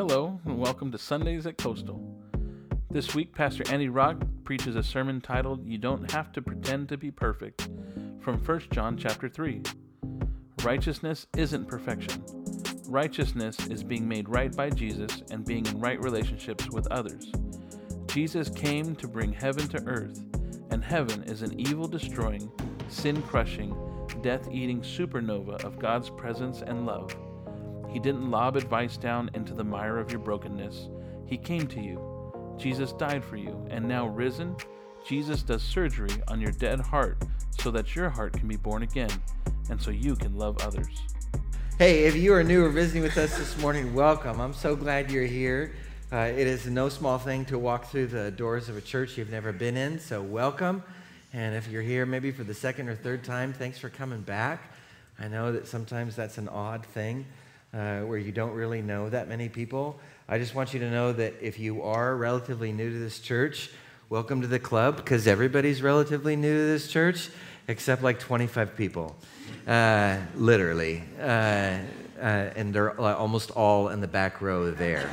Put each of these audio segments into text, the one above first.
Hello, and welcome to Sundays at Coastal. This week, Pastor Andy Rock preaches a sermon titled You Don't Have to Pretend to Be Perfect from 1 John chapter 3. Righteousness isn't perfection. Righteousness is being made right by Jesus and being in right relationships with others. Jesus came to bring heaven to earth, and heaven is an evil destroying, sin crushing, death eating supernova of God's presence and love. He didn't lob advice down into the mire of your brokenness. He came to you. Jesus died for you, and now risen, Jesus does surgery on your dead heart so that your heart can be born again and so you can love others. Hey, if you are new or visiting with us this morning, welcome. I'm so glad you're here. Uh, it is no small thing to walk through the doors of a church you've never been in, so welcome. And if you're here maybe for the second or third time, thanks for coming back. I know that sometimes that's an odd thing uh, where you don't really know that many people. I just want you to know that if you are relatively new to this church, welcome to the club because everybody's relatively new to this church except like 25 people, uh, literally. Uh, uh, and they're almost all in the back row there.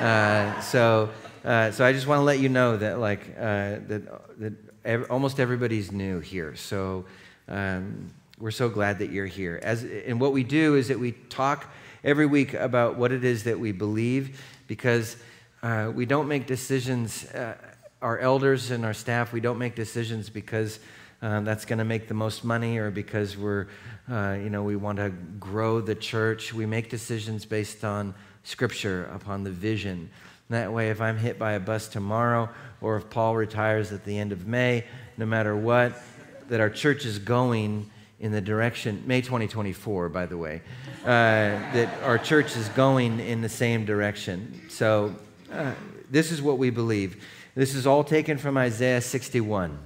Uh, so, uh, so I just want to let you know that like uh, that, that ev- almost everybody's new here. So um, we're so glad that you're here. As and what we do is that we talk every week about what it is that we believe because uh, we don't make decisions, uh, our elders and our staff, we don't make decisions because uh, that's going to make the most money or because we're, uh, you know, we want to grow the church. We make decisions based on scripture, upon the vision. That way, if I'm hit by a bus tomorrow or if Paul retires at the end of May, no matter what, that our church is going in the direction, May 2024, by the way, uh, that our church is going in the same direction. So, uh, this is what we believe. This is all taken from Isaiah 61.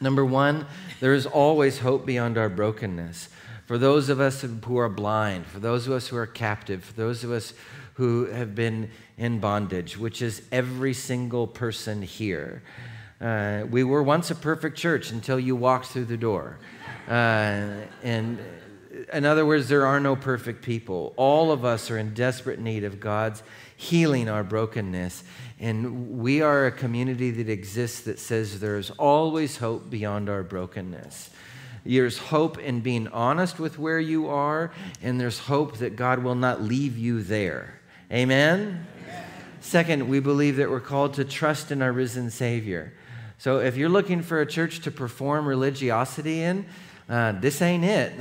Number one, there is always hope beyond our brokenness. For those of us who are blind, for those of us who are captive, for those of us who have been in bondage, which is every single person here. Uh, we were once a perfect church until you walked through the door. Uh, and in other words, there are no perfect people. All of us are in desperate need of God's healing our brokenness. And we are a community that exists that says there's always hope beyond our brokenness. There's hope in being honest with where you are, and there's hope that God will not leave you there. Amen? Amen? Second, we believe that we're called to trust in our risen Savior. So if you're looking for a church to perform religiosity in, uh, this ain't it.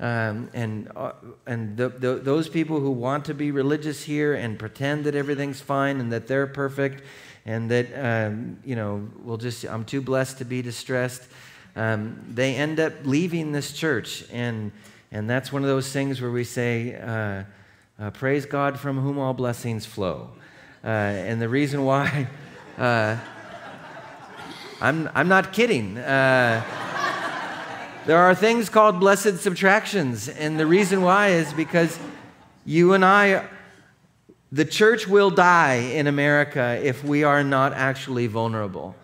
Um, and uh, and the, the, those people who want to be religious here and pretend that everything's fine and that they're perfect and that, um, you know, we'll just, I'm too blessed to be distressed, um, they end up leaving this church. And, and that's one of those things where we say, uh, uh, Praise God from whom all blessings flow. Uh, and the reason why, uh, I'm, I'm not kidding. There are things called blessed subtractions. And the reason why is because you and I, the church will die in America if we are not actually vulnerable.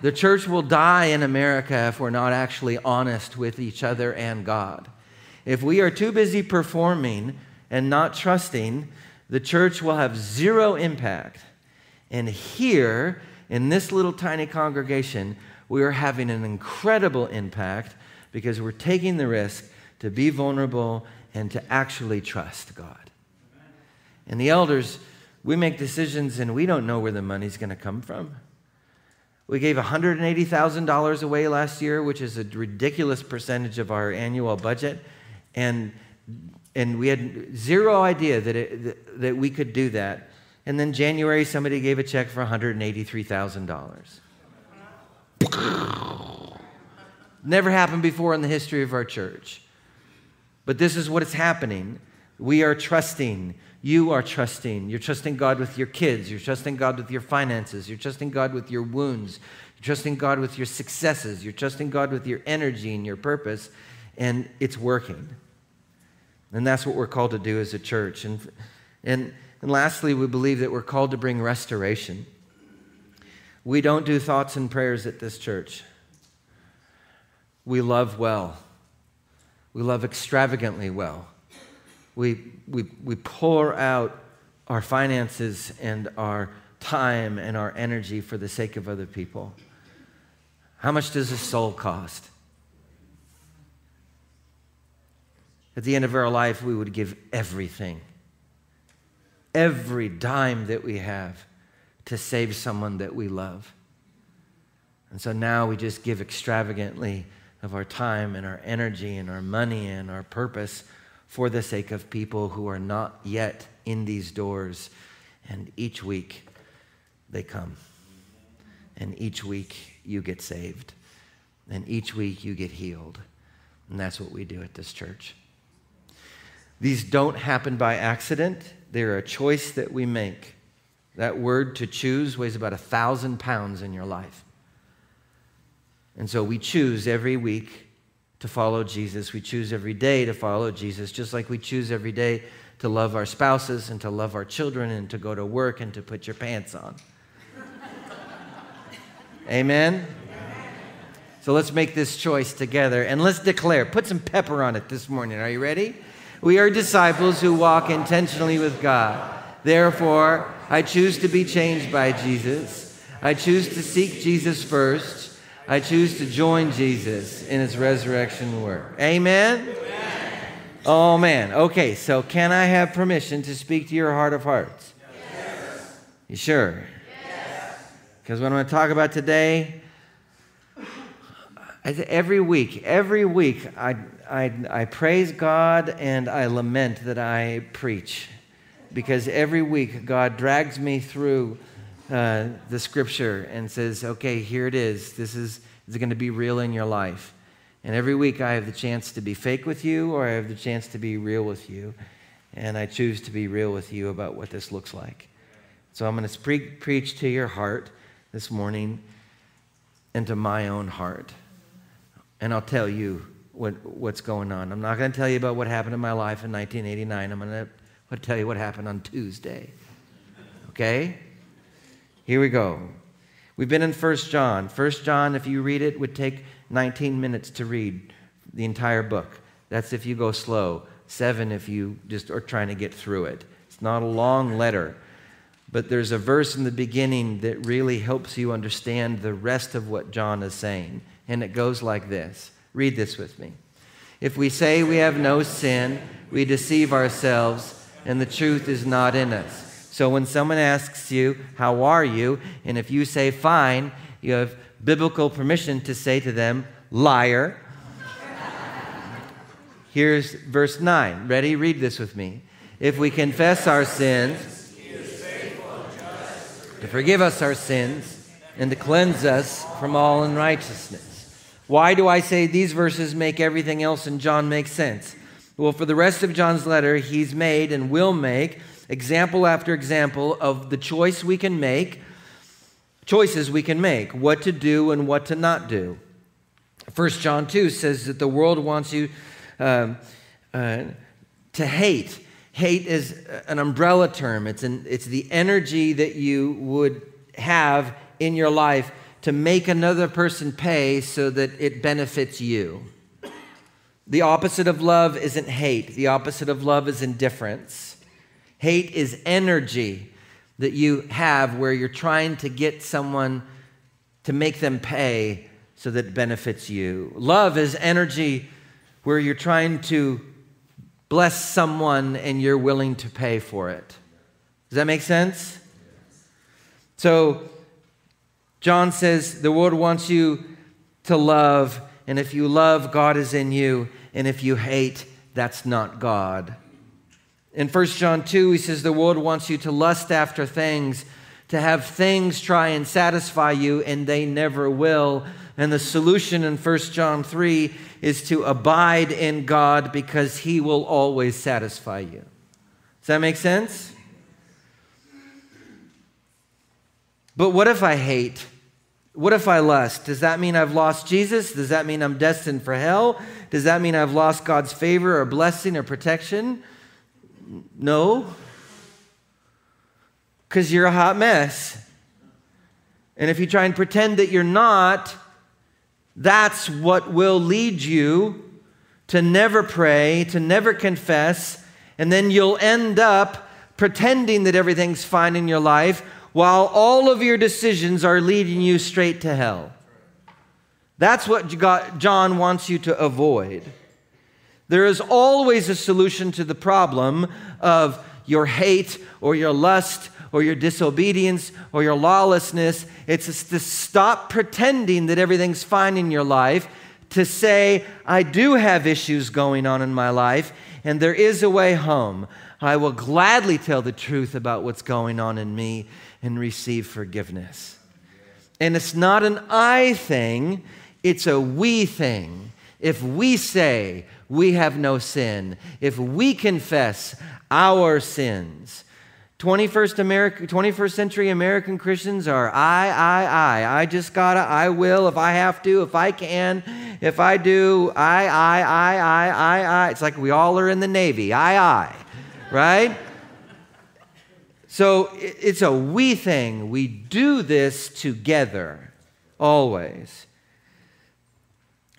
The church will die in America if we're not actually honest with each other and God. If we are too busy performing and not trusting, the church will have zero impact. And here, in this little tiny congregation, we are having an incredible impact because we're taking the risk to be vulnerable and to actually trust God. And the elders, we make decisions and we don't know where the money's going to come from. We gave $180,000 away last year, which is a ridiculous percentage of our annual budget. And, and we had zero idea that, it, that, we could do that. And then January, somebody gave a check for $183,000. Never happened before in the history of our church. But this is what is happening. We are trusting. You are trusting. You're trusting God with your kids. You're trusting God with your finances. You're trusting God with your wounds. You're trusting God with your successes. You're trusting God with your energy and your purpose. And it's working. And that's what we're called to do as a church. And, and, and lastly, we believe that we're called to bring restoration. We don't do thoughts and prayers at this church we love well. We love extravagantly well. We, we, we pour out our finances and our time and our energy for the sake of other people? How much does a soul cost? At the end of our life, we would give everything, every dime that we have to save someone that we love. And so now we just give extravagantly of our time and our energy and our money and our purpose for the sake of people who are not yet in these doors. And each week they come. And each week you get saved. And each week you get healed. And that's what we do at this church. These don't happen by accident, they're a choice that we make. That word to choose weighs about a thousand pounds in your life. And so we choose every week to follow Jesus. We choose every day to follow Jesus, just like we choose every day to love our spouses and to love our children and to go to work and to put your pants on. Amen? So let's make this choice together and let's declare. Put some pepper on it this morning. Are you ready? We are disciples who walk intentionally with God. Therefore, I choose to be changed by Jesus. I choose to seek Jesus first. I choose to join Jesus in his resurrection work. Amen? Amen? Oh, man. Okay, so can I have permission to speak to your heart of hearts? Yes. You sure? Because yes. what I'm going to talk about today, every week, every week, I, I, I praise God and I lament that I preach. Because every week, God drags me through uh, the scripture and says, okay, here it is. This is, is going to be real in your life. And every week I have the chance to be fake with you or I have the chance to be real with you. And I choose to be real with you about what this looks like. So I'm going to pre- preach to your heart this morning and to my own heart. And I'll tell you what, what's going on. I'm not going to tell you about what happened in my life in 1989. I'm going to tell you what happened on Tuesday. Okay? Here we go. We've been in 1 John. 1 John, if you read it, would take 19 minutes to read the entire book. That's if you go slow. Seven if you just are trying to get through it. It's not a long letter. But there's a verse in the beginning that really helps you understand the rest of what John is saying. And it goes like this Read this with me. If we say we have no sin, we deceive ourselves, and the truth is not in us. So when someone asks you, How are you? and if you say fine, you have biblical permission to say to them, Liar. Here's verse 9. Ready? Read this with me. If we confess our sins, to forgive us our sins and to cleanse us from all unrighteousness. Why do I say these verses make everything else in John make sense? Well, for the rest of John's letter, he's made and will make example after example of the choice we can make, choices we can make, what to do and what to not do. 1 John 2 says that the world wants you um, uh, to hate. Hate is an umbrella term, it's, an, it's the energy that you would have in your life to make another person pay so that it benefits you. The opposite of love isn't hate, the opposite of love is indifference. Hate is energy that you have where you're trying to get someone to make them pay so that it benefits you. Love is energy where you're trying to bless someone and you're willing to pay for it. Does that make sense? So, John says the world wants you to love, and if you love, God is in you, and if you hate, that's not God. In 1 John 2, he says, The world wants you to lust after things, to have things try and satisfy you, and they never will. And the solution in 1 John 3 is to abide in God because he will always satisfy you. Does that make sense? But what if I hate? What if I lust? Does that mean I've lost Jesus? Does that mean I'm destined for hell? Does that mean I've lost God's favor or blessing or protection? No. Because you're a hot mess. And if you try and pretend that you're not, that's what will lead you to never pray, to never confess, and then you'll end up pretending that everything's fine in your life while all of your decisions are leading you straight to hell. That's what John wants you to avoid. There is always a solution to the problem of your hate or your lust or your disobedience or your lawlessness. It's to stop pretending that everything's fine in your life, to say, I do have issues going on in my life, and there is a way home. I will gladly tell the truth about what's going on in me and receive forgiveness. And it's not an I thing, it's a we thing. If we say we have no sin, if we confess our sins, 21st, America, 21st century American Christians are I, I, I. I just gotta, I will, if I have to, if I can, if I do, I, I, I, I, I, I. It's like we all are in the Navy, I, I, right? So it's a we thing. We do this together, always.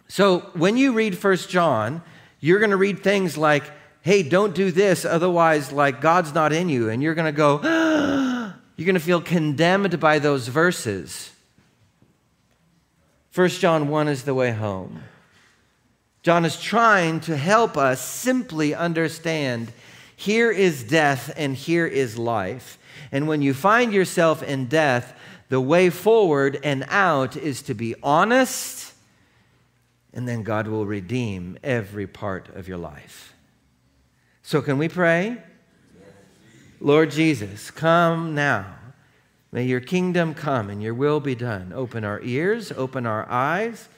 So when you read First John, you're going to read things like, hey, don't do this, otherwise, like, God's not in you. And you're going to go, you're going to feel condemned by those verses. 1 John 1 is the way home. John is trying to help us simply understand here is death and here is life. And when you find yourself in death, the way forward and out is to be honest, and then God will redeem every part of your life. So, can we pray? Lord Jesus, come now. May your kingdom come and your will be done. Open our ears, open our eyes.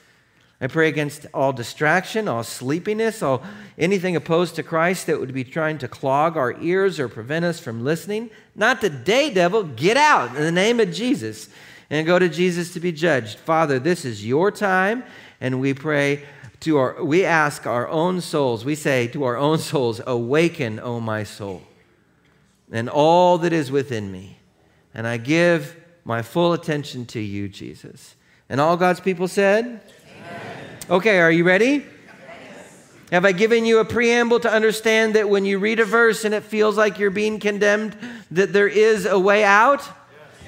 I pray against all distraction, all sleepiness, all anything opposed to Christ that would be trying to clog our ears or prevent us from listening. Not today, devil. Get out in the name of Jesus and go to Jesus to be judged. Father, this is your time, and we pray to our, we ask our own souls, we say to our own souls, Awaken, O my soul, and all that is within me. And I give my full attention to you, Jesus. And all God's people said, Amen. Okay, are you ready? Have I given you a preamble to understand that when you read a verse and it feels like you're being condemned, that there is a way out?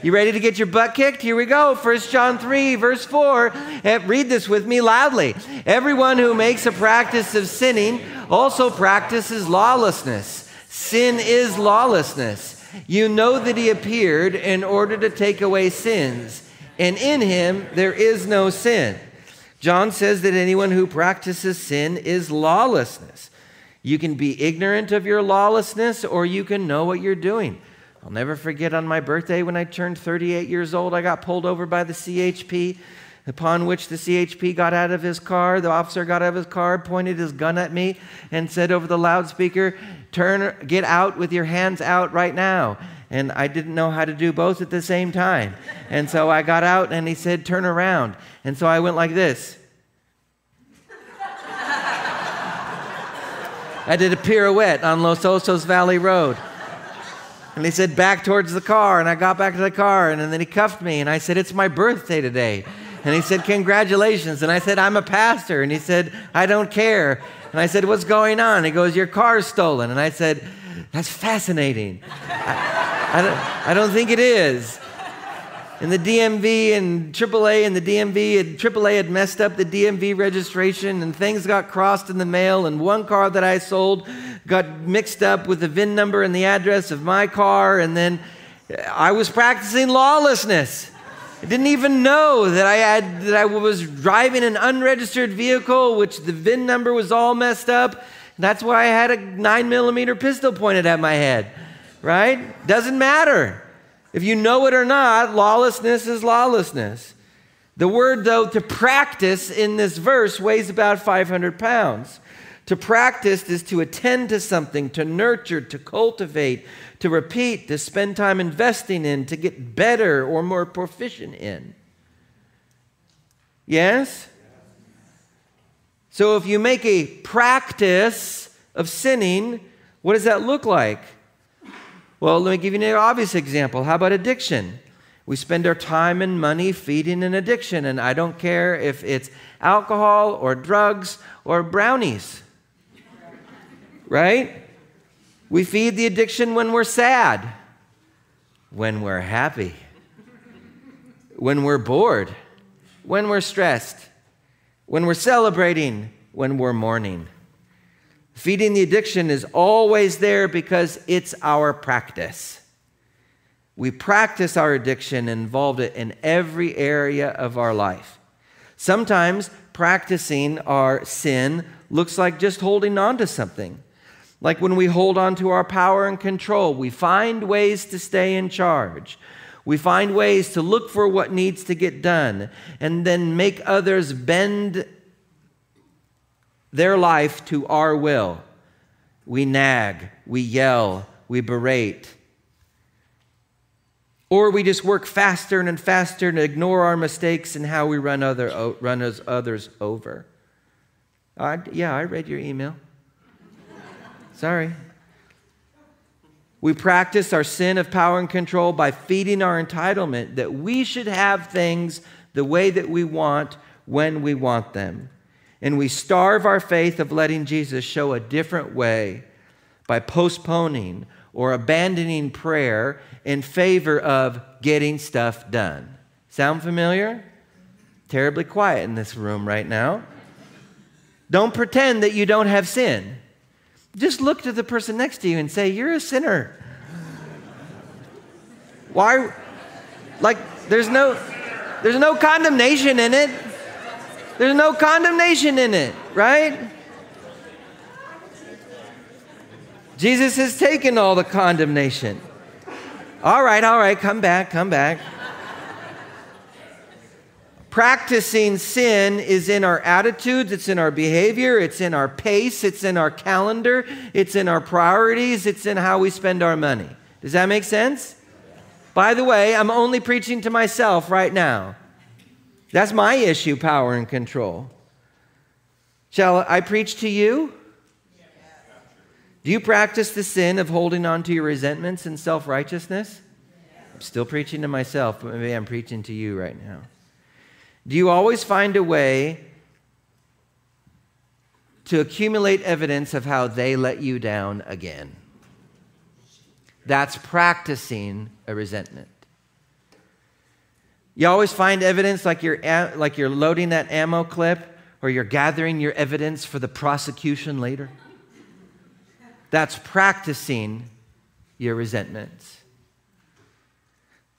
You ready to get your butt kicked? Here we go. 1 John 3, verse 4. Eh, read this with me loudly. Everyone who makes a practice of sinning also practices lawlessness. Sin is lawlessness. You know that he appeared in order to take away sins, and in him there is no sin. John says that anyone who practices sin is lawlessness. You can be ignorant of your lawlessness, or you can know what you're doing. I'll never forget on my birthday when I turned 38 years old, I got pulled over by the CHP, upon which the CHP got out of his car. The officer got out of his car, pointed his gun at me, and said over the loudspeaker, Turn, get out with your hands out right now. And I didn't know how to do both at the same time. And so I got out and he said, Turn around. And so I went like this. I did a pirouette on Los Osos Valley Road. And he said, back towards the car. And I got back to the car. And then he cuffed me. And I said, it's my birthday today. And he said, congratulations. And I said, I'm a pastor. And he said, I don't care. And I said, what's going on? He goes, your car's stolen. And I said, that's fascinating. I, I, don't, I don't think it is. And the DMV and AAA and the DMV and AAA had messed up the DMV registration and things got crossed in the mail and one car that I sold got mixed up with the VIN number and the address of my car, and then I was practicing lawlessness. I didn't even know that I had that I was driving an unregistered vehicle, which the VIN number was all messed up. That's why I had a nine millimeter pistol pointed at my head. Right? Doesn't matter. If you know it or not, lawlessness is lawlessness. The word, though, to practice in this verse weighs about 500 pounds. To practice is to attend to something, to nurture, to cultivate, to repeat, to spend time investing in, to get better or more proficient in. Yes? So if you make a practice of sinning, what does that look like? Well, let me give you an obvious example. How about addiction? We spend our time and money feeding an addiction, and I don't care if it's alcohol or drugs or brownies right? We feed the addiction when we're sad, when we're happy, when we're bored, when we're stressed, when we're celebrating, when we're mourning. Feeding the addiction is always there because it's our practice. We practice our addiction and involved it in every area of our life. Sometimes practicing our sin looks like just holding on to something. Like when we hold on to our power and control, we find ways to stay in charge. We find ways to look for what needs to get done and then make others bend their life to our will. We nag, we yell, we berate. Or we just work faster and faster and ignore our mistakes and how we run, other, run others over. I, yeah, I read your email. Sorry. We practice our sin of power and control by feeding our entitlement that we should have things the way that we want when we want them. And we starve our faith of letting Jesus show a different way by postponing or abandoning prayer in favor of getting stuff done. Sound familiar? Terribly quiet in this room right now. Don't pretend that you don't have sin. Just look to the person next to you and say, You're a sinner. Why? Like, there's no, there's no condemnation in it. There's no condemnation in it, right? Jesus has taken all the condemnation. All right, all right, come back, come back. Practicing sin is in our attitudes, it's in our behavior, it's in our pace, it's in our calendar, it's in our priorities, it's in how we spend our money. Does that make sense? By the way, I'm only preaching to myself right now. That's my issue, power and control. Shall I preach to you? Do you practice the sin of holding on to your resentments and self righteousness? I'm still preaching to myself, but maybe I'm preaching to you right now. Do you always find a way to accumulate evidence of how they let you down again? That's practicing a resentment. You always find evidence like you're, like you're loading that ammo clip or you're gathering your evidence for the prosecution later. That's practicing your resentments.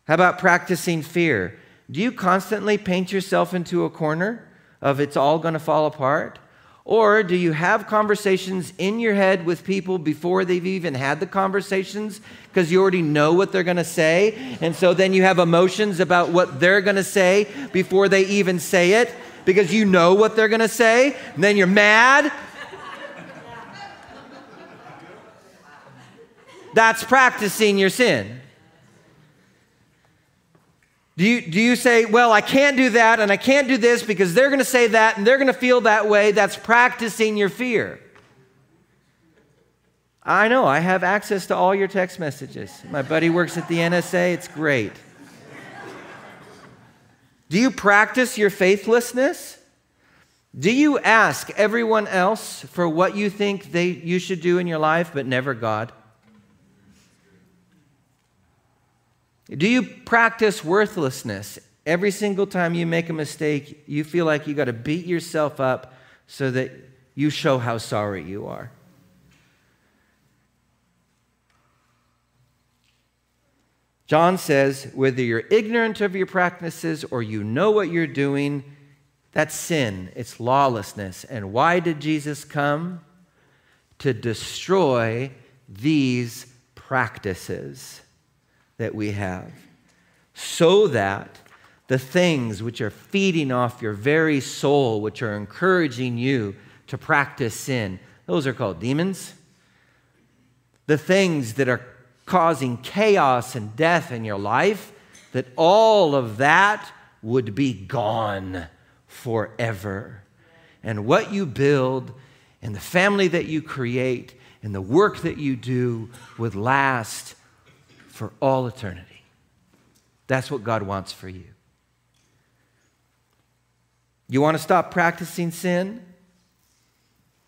How about practicing fear? Do you constantly paint yourself into a corner of it's all going to fall apart? Or do you have conversations in your head with people before they've even had the conversations because you already know what they're going to say? And so then you have emotions about what they're going to say before they even say it because you know what they're going to say. And then you're mad. That's practicing your sin. Do you, do you say, well, I can't do that and I can't do this because they're going to say that and they're going to feel that way? That's practicing your fear. I know, I have access to all your text messages. My buddy works at the NSA, it's great. Do you practice your faithlessness? Do you ask everyone else for what you think they, you should do in your life, but never God? Do you practice worthlessness? Every single time you make a mistake, you feel like you got to beat yourself up so that you show how sorry you are. John says, whether you're ignorant of your practices or you know what you're doing, that's sin. It's lawlessness. And why did Jesus come? To destroy these practices that we have, so that the things which are feeding off your very soul, which are encouraging you to practice sin, those are called demons. The things that are causing chaos and death in your life, that all of that would be gone forever. And what you build and the family that you create and the work that you do would last for all eternity. That's what God wants for you. You want to stop practicing sin?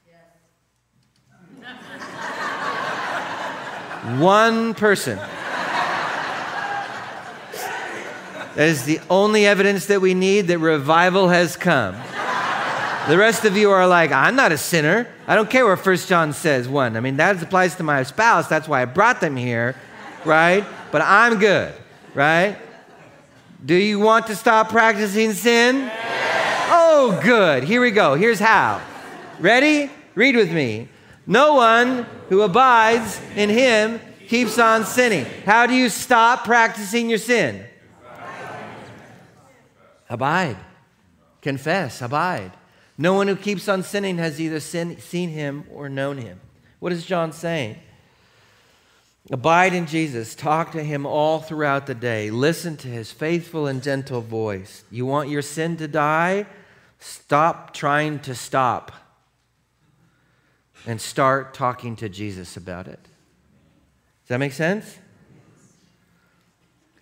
One person. That is the only evidence that we need that revival has come. The rest of you are like, I'm not a sinner. I don't care what First John says, one. I mean, that applies to my spouse. That's why I brought them here, right? But I'm good, right? Do you want to stop practicing sin? Oh, good. Here we go. Here's how. Ready? Read with me. No one who abides in him keeps on sinning. How do you stop practicing your sin? Abide. Confess. Abide. No one who keeps on sinning has either sin, seen him or known him. What is John saying? Abide in Jesus. Talk to him all throughout the day. Listen to his faithful and gentle voice. You want your sin to die? Stop trying to stop and start talking to Jesus about it. Does that make sense?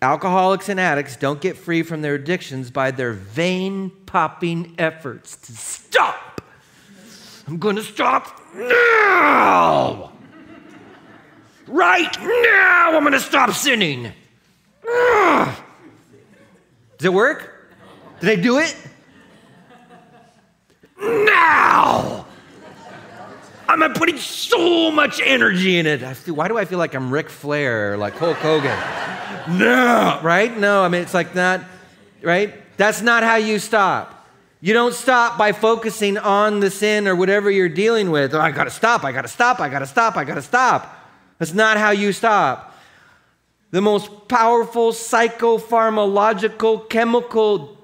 Alcoholics and addicts don't get free from their addictions by their vein popping efforts to stop. I'm going to stop now. Right now, I'm going to stop sinning. Does it work? Did I do it? Now! I'm putting so much energy in it. Feel, why do I feel like I'm Ric Flair or like Hulk Hogan? no, right? No, I mean, it's like not, right? That's not how you stop. You don't stop by focusing on the sin or whatever you're dealing with. Oh, I gotta stop, I gotta stop, I gotta stop, I gotta stop. That's not how you stop. The most powerful psychopharmacological, chemical,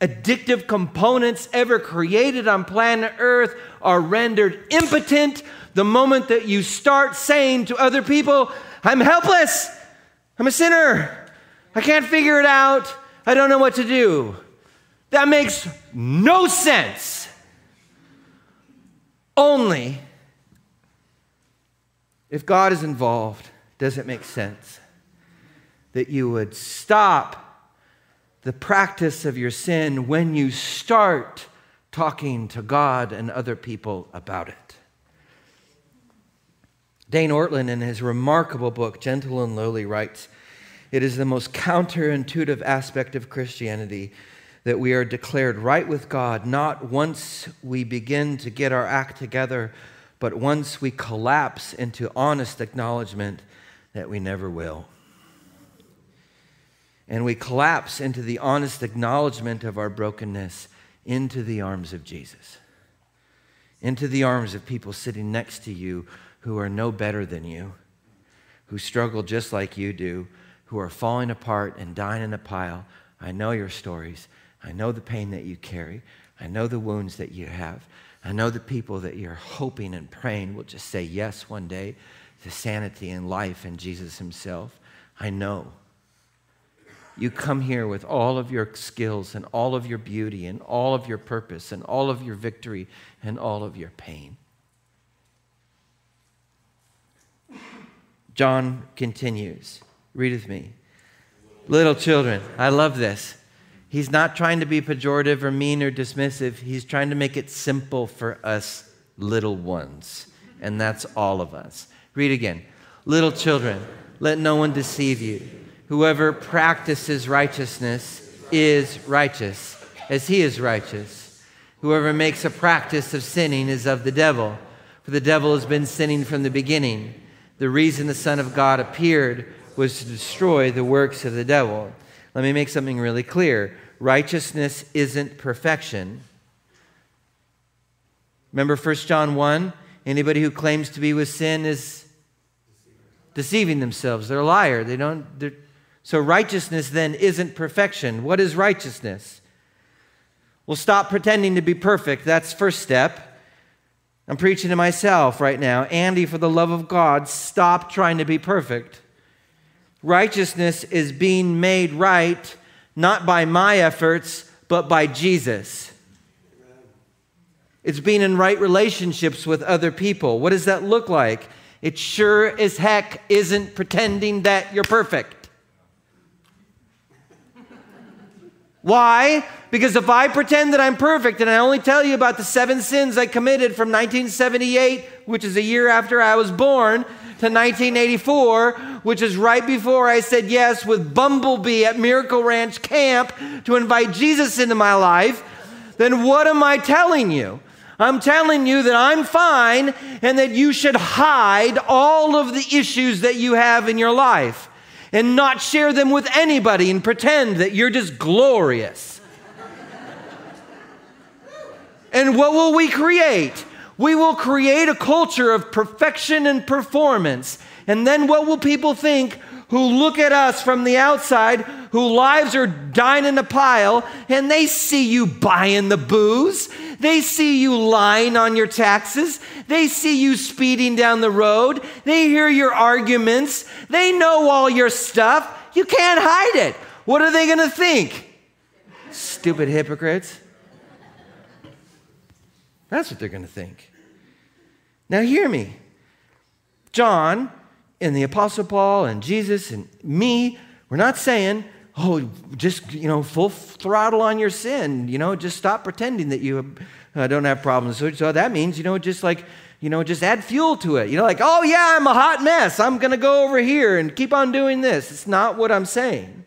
addictive components ever created on planet Earth are rendered impotent the moment that you start saying to other people, I'm helpless. I'm a sinner. I can't figure it out. I don't know what to do. That makes no sense. Only if God is involved does it make sense that you would stop the practice of your sin when you start talking to God and other people about it. Dane Ortlund, in his remarkable book, Gentle and Lowly, writes It is the most counterintuitive aspect of Christianity that we are declared right with God not once we begin to get our act together, but once we collapse into honest acknowledgement that we never will. And we collapse into the honest acknowledgement of our brokenness into the arms of Jesus, into the arms of people sitting next to you who are no better than you, who struggle just like you do, who are falling apart and dying in a pile. I know your stories. I know the pain that you carry. I know the wounds that you have. I know the people that you're hoping and praying will just say yes one day to sanity and life and Jesus Himself. I know. You come here with all of your skills and all of your beauty and all of your purpose and all of your victory and all of your pain. John continues. Read with me. Little children, I love this. He's not trying to be pejorative or mean or dismissive. He's trying to make it simple for us little ones. And that's all of us. Read again. Little children, let no one deceive you. Whoever practices righteousness is righteous, as he is righteous. Whoever makes a practice of sinning is of the devil, for the devil has been sinning from the beginning. The reason the Son of God appeared was to destroy the works of the devil. Let me make something really clear righteousness isn't perfection. Remember 1 John 1? Anybody who claims to be with sin is deceiving themselves. They're a liar. They don't, so righteousness then isn't perfection. What is righteousness? Well, stop pretending to be perfect. That's first step. I'm preaching to myself right now. Andy, for the love of God, stop trying to be perfect. Righteousness is being made right not by my efforts, but by Jesus. It's being in right relationships with other people. What does that look like? It sure as heck isn't pretending that you're perfect. Why? Because if I pretend that I'm perfect and I only tell you about the seven sins I committed from 1978, which is a year after I was born, to 1984, which is right before I said yes with Bumblebee at Miracle Ranch Camp to invite Jesus into my life, then what am I telling you? I'm telling you that I'm fine and that you should hide all of the issues that you have in your life and not share them with anybody and pretend that you're just glorious. and what will we create? We will create a culture of perfection and performance. And then what will people think who look at us from the outside, whose lives are dying in a pile, and they see you buying the booze. They see you lying on your taxes. They see you speeding down the road. They hear your arguments. They know all your stuff. You can't hide it. What are they going to think? Stupid hypocrites. That's what they're going to think. Now, hear me. John and the Apostle Paul and Jesus and me, we're not saying, oh, just, you know, full throttle on your sin. You know, just stop pretending that you uh, don't have problems. So, so that means, you know, just like, you know, just add fuel to it. You know, like, oh, yeah, I'm a hot mess. I'm going to go over here and keep on doing this. It's not what I'm saying.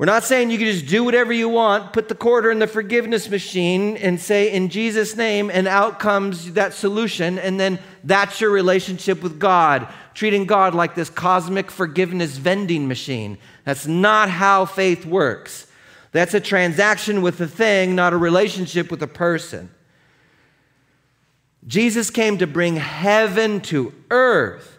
We're not saying you can just do whatever you want, put the quarter in the forgiveness machine and say in Jesus' name, and out comes that solution, and then that's your relationship with God, treating God like this cosmic forgiveness vending machine. That's not how faith works. That's a transaction with a thing, not a relationship with a person. Jesus came to bring heaven to earth.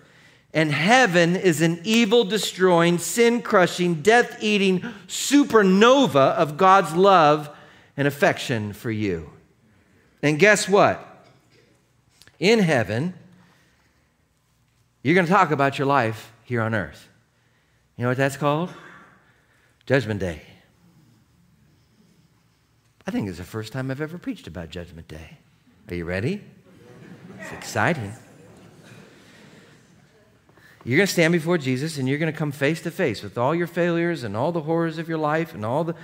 And heaven is an evil destroying, sin crushing, death eating supernova of God's love and affection for you. And guess what? In heaven, you're going to talk about your life here on earth. You know what that's called? Judgment Day. I think it's the first time I've ever preached about Judgment Day. Are you ready? It's exciting. You're going to stand before Jesus and you're going to come face to face with all your failures and all the horrors of your life and all the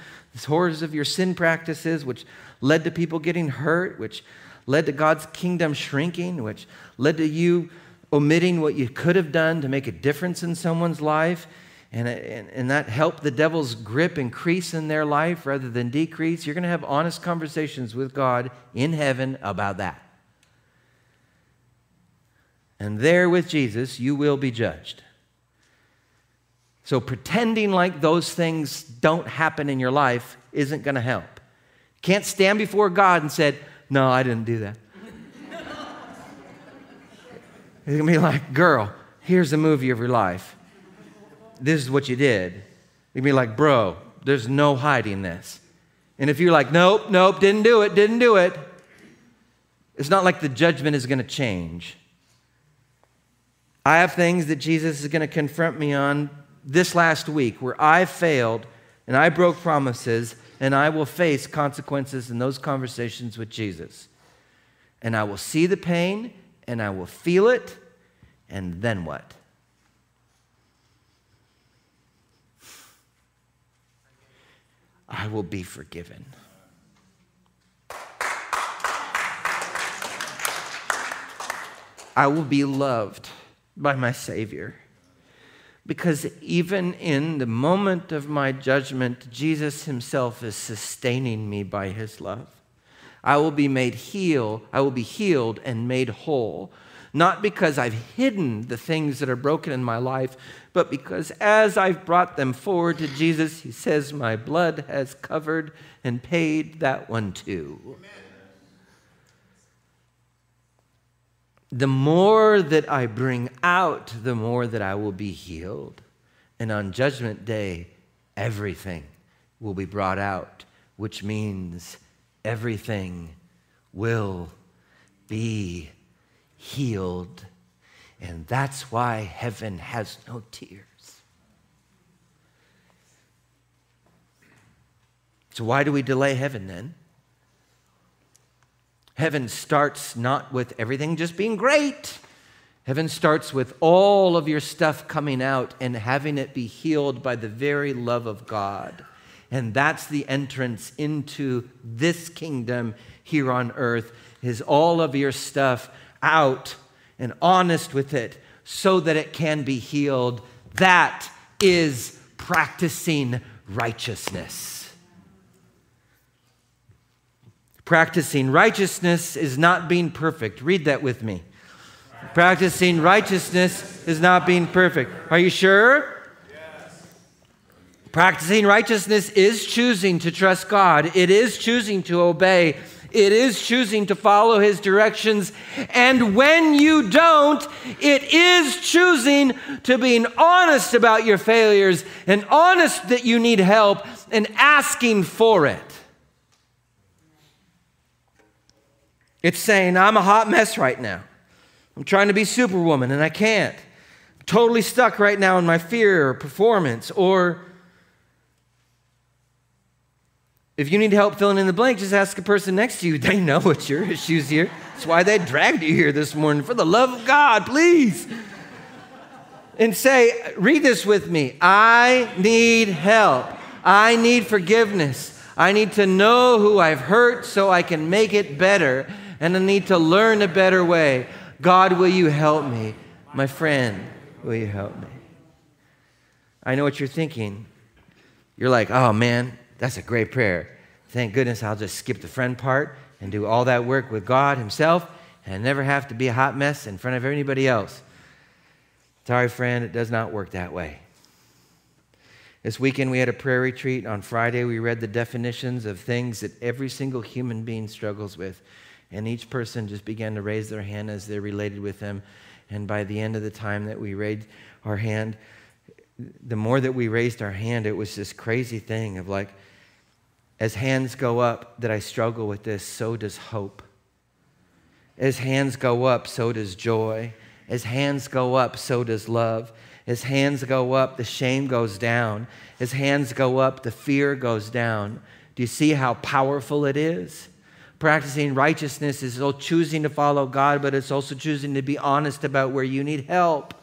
horrors of your sin practices, which led to people getting hurt, which led to God's kingdom shrinking, which led to you omitting what you could have done to make a difference in someone's life. And, and, and that helped the devil's grip increase in their life rather than decrease. You're going to have honest conversations with God in heaven about that. And there with Jesus, you will be judged. So pretending like those things don't happen in your life isn't going to help. Can't stand before God and said, "No, I didn't do that." It's going to be like, "Girl, here's the movie of your life. This is what you did." You'd be like, "Bro, there's no hiding this." And if you're like, "Nope, nope, didn't do it, didn't do it," it's not like the judgment is going to change. I have things that Jesus is going to confront me on this last week where I failed and I broke promises and I will face consequences in those conversations with Jesus. And I will see the pain and I will feel it, and then what? I will be forgiven. I will be loved by my Savior. Because even in the moment of my judgment, Jesus Himself is sustaining me by His love. I will be made heal, I will be healed and made whole. Not because I've hidden the things that are broken in my life, but because as I've brought them forward to Jesus, He says, My blood has covered and paid that one too. Amen. The more that I bring out, the more that I will be healed. And on Judgment Day, everything will be brought out, which means everything will be healed. And that's why heaven has no tears. So, why do we delay heaven then? Heaven starts not with everything just being great. Heaven starts with all of your stuff coming out and having it be healed by the very love of God. And that's the entrance into this kingdom here on earth is all of your stuff out and honest with it so that it can be healed. That is practicing righteousness. Practicing righteousness is not being perfect. Read that with me. Practicing righteousness is not being perfect. Are you sure? Yes. Practicing righteousness is choosing to trust God, it is choosing to obey, it is choosing to follow His directions. And when you don't, it is choosing to being honest about your failures and honest that you need help and asking for it. It's saying, I'm a hot mess right now. I'm trying to be superwoman and I can't. I'm totally stuck right now in my fear or performance or if you need help filling in the blank, just ask a person next to you. They know what your issues here. That's why they dragged you here this morning. For the love of God, please. And say, read this with me. I need help. I need forgiveness. I need to know who I've hurt so I can make it better. And I need to learn a better way. God, will you help me? My friend, will you help me? I know what you're thinking. You're like, oh man, that's a great prayer. Thank goodness I'll just skip the friend part and do all that work with God Himself and never have to be a hot mess in front of anybody else. Sorry, friend, it does not work that way. This weekend we had a prayer retreat. On Friday, we read the definitions of things that every single human being struggles with. And each person just began to raise their hand as they're related with them. And by the end of the time that we raised our hand, the more that we raised our hand, it was this crazy thing of like, as hands go up that I struggle with this, so does hope. As hands go up, so does joy. As hands go up, so does love. As hands go up, the shame goes down. As hands go up, the fear goes down. Do you see how powerful it is? Practicing righteousness is choosing to follow God, but it's also choosing to be honest about where you need help.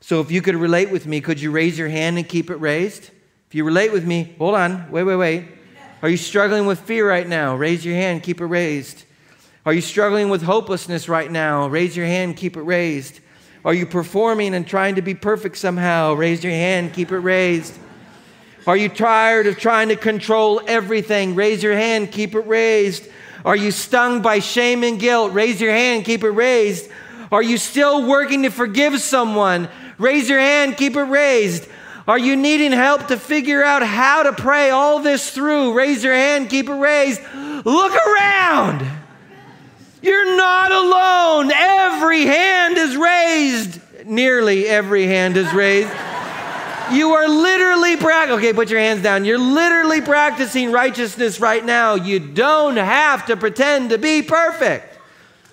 So if you could relate with me, could you raise your hand and keep it raised? If you relate with me, hold on, wait, wait, wait. Are you struggling with fear right now? Raise your hand, keep it raised. Are you struggling with hopelessness right now? Raise your hand, keep it raised. Are you performing and trying to be perfect somehow? Raise your hand, keep it raised. Are you tired of trying to control everything? Raise your hand, keep it raised. Are you stung by shame and guilt? Raise your hand, keep it raised. Are you still working to forgive someone? Raise your hand, keep it raised. Are you needing help to figure out how to pray all this through? Raise your hand, keep it raised. Look around. You're not alone. Every hand is raised. Nearly every hand is raised. You are literally practicing. Okay, put your hands down. You're literally practicing righteousness right now. You don't have to pretend to be perfect.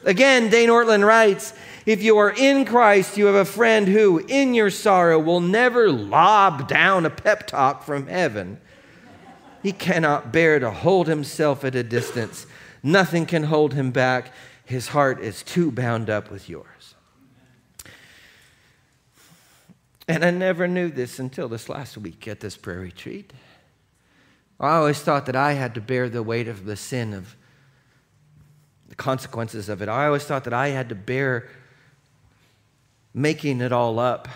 Again, Dane Ortlund writes if you are in Christ, you have a friend who, in your sorrow, will never lob down a pep talk from heaven. He cannot bear to hold himself at a distance. Nothing can hold him back. His heart is too bound up with yours. And I never knew this until this last week at this prayer retreat. I always thought that I had to bear the weight of the sin of the consequences of it. I always thought that I had to bear making it all up.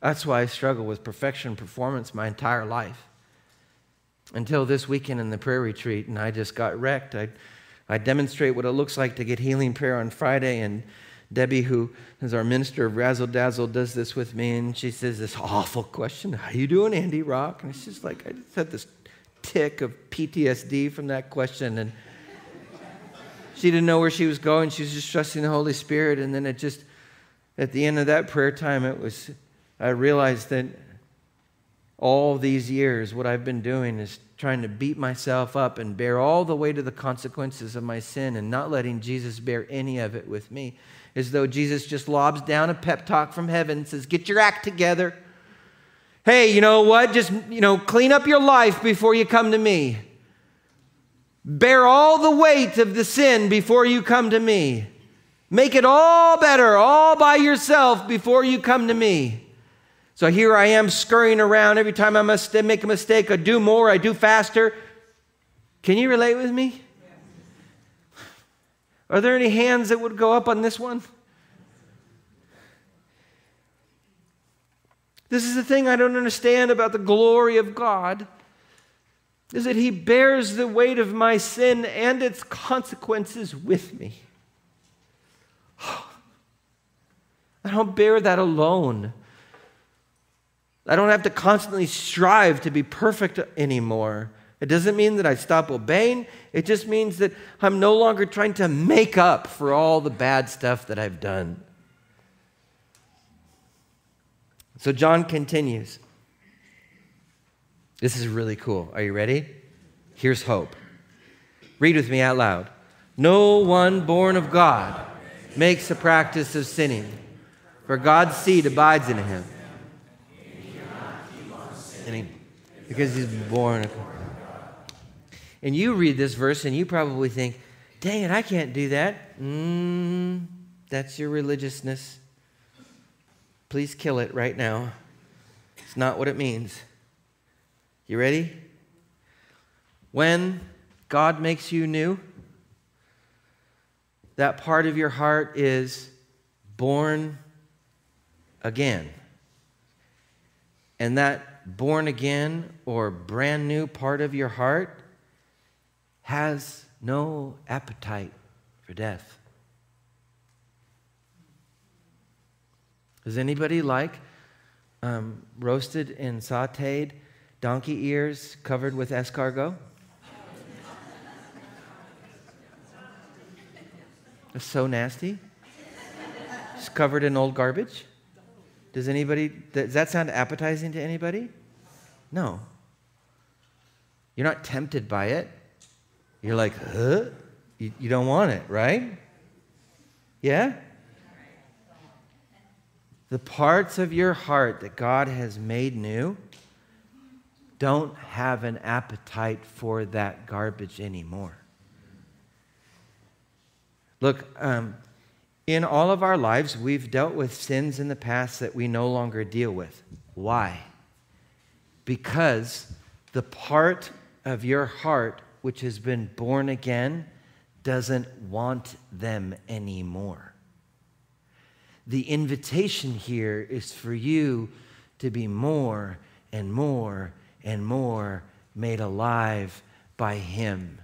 That's why I struggle with perfection performance my entire life. Until this weekend in the prayer retreat, and I just got wrecked. I, I demonstrate what it looks like to get healing prayer on Friday, and Debbie, who is our minister of Razzle Dazzle, does this with me, and she says this awful question, How you doing, Andy Rock? And it's just like, I just had this tick of PTSD from that question, and she didn't know where she was going. She was just trusting the Holy Spirit, and then it just at the end of that prayer time, it was, I realized that all these years, what I've been doing is trying to beat myself up and bear all the weight of the consequences of my sin and not letting Jesus bear any of it with me. As though Jesus just lobs down a pep talk from heaven and says, Get your act together. Hey, you know what? Just, you know, clean up your life before you come to me. Bear all the weight of the sin before you come to me. Make it all better, all by yourself before you come to me. So here I am scurrying around. Every time I must make a mistake, I do more, I do faster. Can you relate with me? Are there any hands that would go up on this one? This is the thing I don't understand about the glory of God is that he bears the weight of my sin and its consequences with me. I don't bear that alone. I don't have to constantly strive to be perfect anymore. It doesn't mean that I stop obeying. It just means that I'm no longer trying to make up for all the bad stuff that I've done. So John continues. This is really cool. Are you ready? Here's hope. Read with me out loud. No one born of God makes a practice of sinning, for God's seed abides in him. And he, because he's born of God. And you read this verse and you probably think, dang it, I can't do that. Mm, that's your religiousness. Please kill it right now. It's not what it means. You ready? When God makes you new, that part of your heart is born again. And that born again or brand new part of your heart has no appetite for death. Does anybody like um, roasted and sauteed donkey ears covered with escargot? It's so nasty. It's covered in old garbage. Does anybody, does that sound appetizing to anybody? No. You're not tempted by it. You're like, huh? You, you don't want it, right? Yeah? The parts of your heart that God has made new don't have an appetite for that garbage anymore. Look, um, in all of our lives, we've dealt with sins in the past that we no longer deal with. Why? Because the part of your heart which has been born again doesn't want them anymore. The invitation here is for you to be more and more and more made alive by Him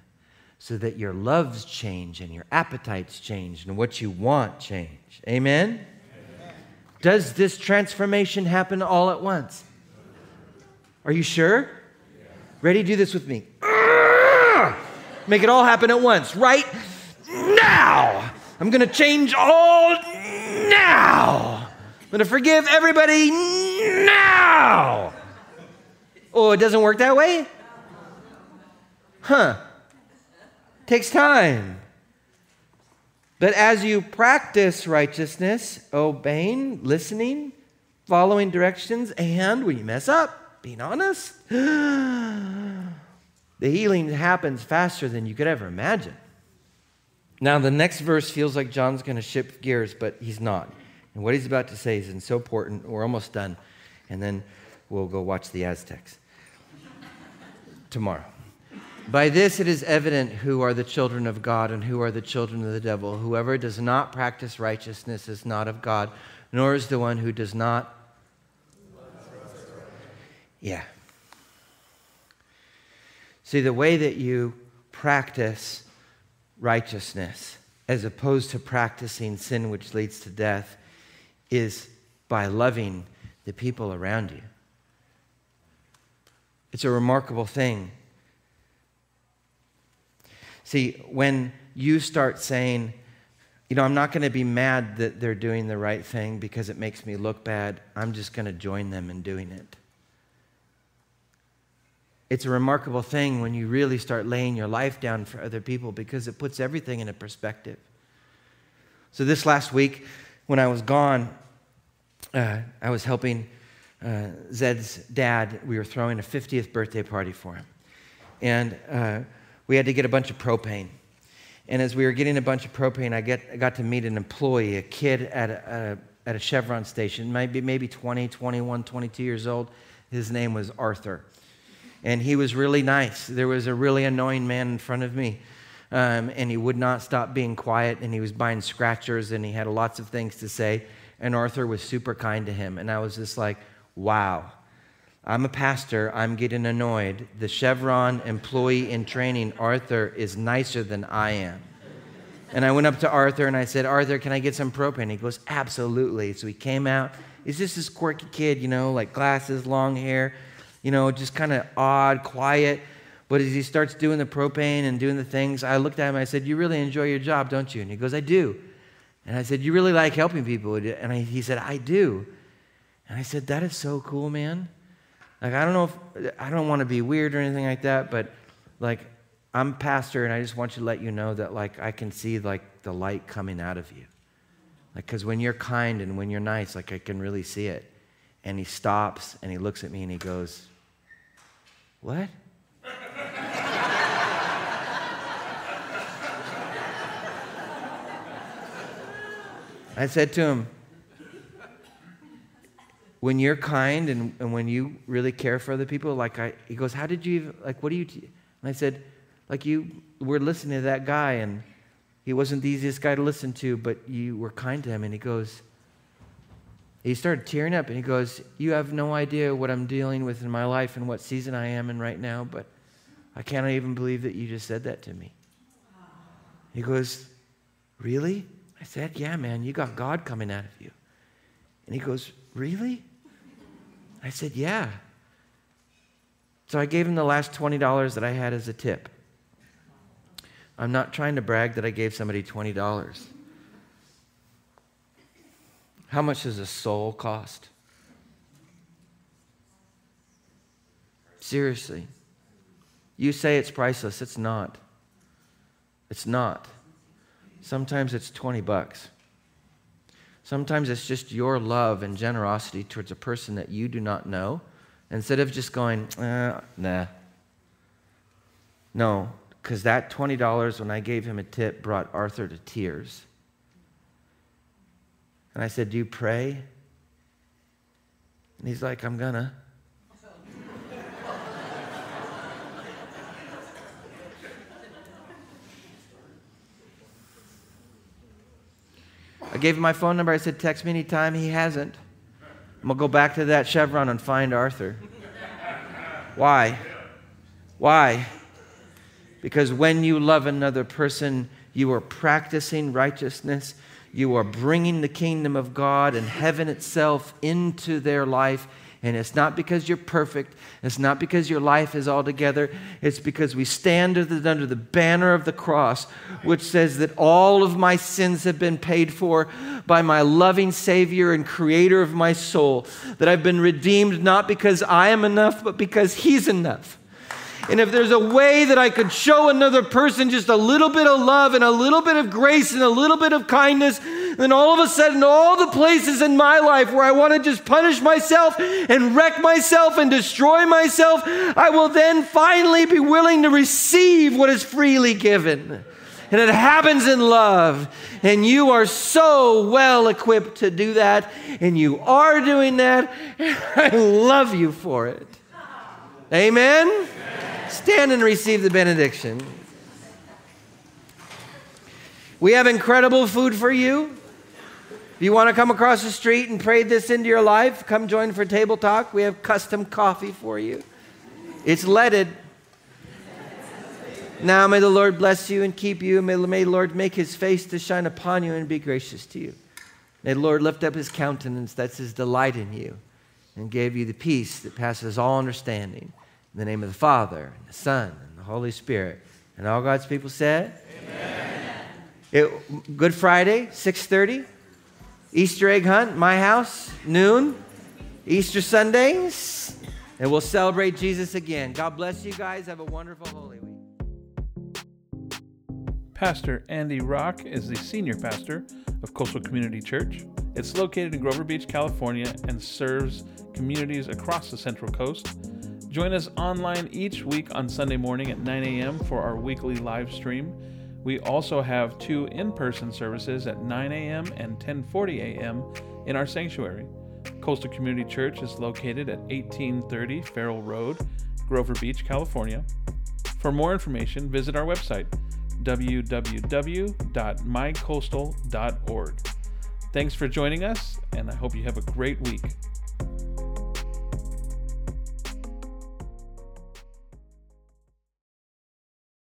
so that your loves change and your appetites change and what you want change. Amen? Amen? Does this transformation happen all at once? Are you sure? Ready? Do this with me. Make it all happen at once, right now. I'm going to change all now. I'm going to forgive everybody now. Oh, it doesn't work that way? Huh. Takes time. But as you practice righteousness, obeying, listening, following directions, and when you mess up, being honest, the healing happens faster than you could ever imagine. Now, the next verse feels like John's going to shift gears, but he's not. And what he's about to say is so important. We're almost done. And then we'll go watch the Aztecs tomorrow. By this it is evident who are the children of God and who are the children of the devil. Whoever does not practice righteousness is not of God, nor is the one who does not. Yeah. See, the way that you practice righteousness as opposed to practicing sin, which leads to death, is by loving the people around you. It's a remarkable thing. See, when you start saying, you know, I'm not going to be mad that they're doing the right thing because it makes me look bad, I'm just going to join them in doing it. It's a remarkable thing when you really start laying your life down for other people because it puts everything in a perspective. So, this last week, when I was gone, uh, I was helping uh, Zed's dad, we were throwing a 50th birthday party for him. And uh, we had to get a bunch of propane. And as we were getting a bunch of propane, I, get, I got to meet an employee, a kid at a, a, at a Chevron station, maybe, maybe 20, 21, 22 years old. His name was Arthur. And he was really nice. There was a really annoying man in front of me. Um, and he would not stop being quiet, and he was buying scratchers, and he had lots of things to say. And Arthur was super kind to him. And I was just like, wow. I'm a pastor. I'm getting annoyed. The Chevron employee in training, Arthur, is nicer than I am. And I went up to Arthur and I said, Arthur, can I get some propane? He goes, Absolutely. So he came out. He's just this quirky kid, you know, like glasses, long hair, you know, just kind of odd, quiet. But as he starts doing the propane and doing the things, I looked at him. I said, You really enjoy your job, don't you? And he goes, I do. And I said, You really like helping people? And I, he said, I do. And I said, That is so cool, man. Like, I don't know if, I don't want to be weird or anything like that, but like, I'm pastor and I just want you to let you know that like I can see like the light coming out of you. Like, because when you're kind and when you're nice, like I can really see it. And he stops and he looks at me and he goes, What? I said to him, when you're kind and, and when you really care for other people, like I, he goes, how did you, like, what do you, t-? and I said, like you were listening to that guy and he wasn't the easiest guy to listen to, but you were kind to him. And he goes, he started tearing up and he goes, you have no idea what I'm dealing with in my life and what season I am in right now, but I cannot even believe that you just said that to me. He goes, really? I said, Yeah, man, you got God coming out of you. And he goes, Really? I said, Yeah. So I gave him the last $20 that I had as a tip. I'm not trying to brag that I gave somebody $20. How much does a soul cost? Seriously. You say it's priceless. It's not. It's not. Sometimes it's 20 bucks. Sometimes it's just your love and generosity towards a person that you do not know. Instead of just going, eh, nah. No, because that $20 when I gave him a tip brought Arthur to tears. And I said, Do you pray? And he's like, I'm gonna. I gave him my phone number. I said, text me anytime. He hasn't. I'm going to go back to that Chevron and find Arthur. Why? Why? Because when you love another person, you are practicing righteousness. You are bringing the kingdom of God and heaven itself into their life and it's not because you're perfect. It's not because your life is all together. It's because we stand under the, banner of the cross, which says that all of my sins have been paid for by my loving Savior and Creator of my soul. That I've been redeemed not because I am enough, but because He's enough. And if there's a way that I could show another person just a little bit of love and a little bit of grace and a little bit of kindness, then all of a sudden, all the places in my life where I want to just punish myself and wreck myself and destroy myself, I will then finally be willing to receive what is freely given. And it happens in love. And you are so well equipped to do that. And you are doing that. I love you for it. Amen? Stand and receive the benediction. We have incredible food for you. If you want to come across the street and pray this into your life, come join for Table Talk. We have custom coffee for you. It's leaded. Now may the Lord bless you and keep you. May, may the Lord make his face to shine upon you and be gracious to you. May the Lord lift up his countenance, that's his delight in you, and give you the peace that passes all understanding. In the name of the Father, and the Son, and the Holy Spirit. And all God's people said? Amen. It, Good Friday, 6.30. Easter egg hunt, my house, noon. Easter Sundays. And we'll celebrate Jesus again. God bless you guys. Have a wonderful Holy Week. Pastor Andy Rock is the senior pastor of Coastal Community Church. It's located in Grover Beach, California, and serves communities across the Central Coast. Join us online each week on Sunday morning at 9 a.m. for our weekly live stream. We also have two in-person services at 9 a.m. and 10:40 a.m. in our sanctuary. Coastal Community Church is located at 1830 Farroll Road, Grover Beach, California. For more information, visit our website www.mycoastal.org. Thanks for joining us, and I hope you have a great week.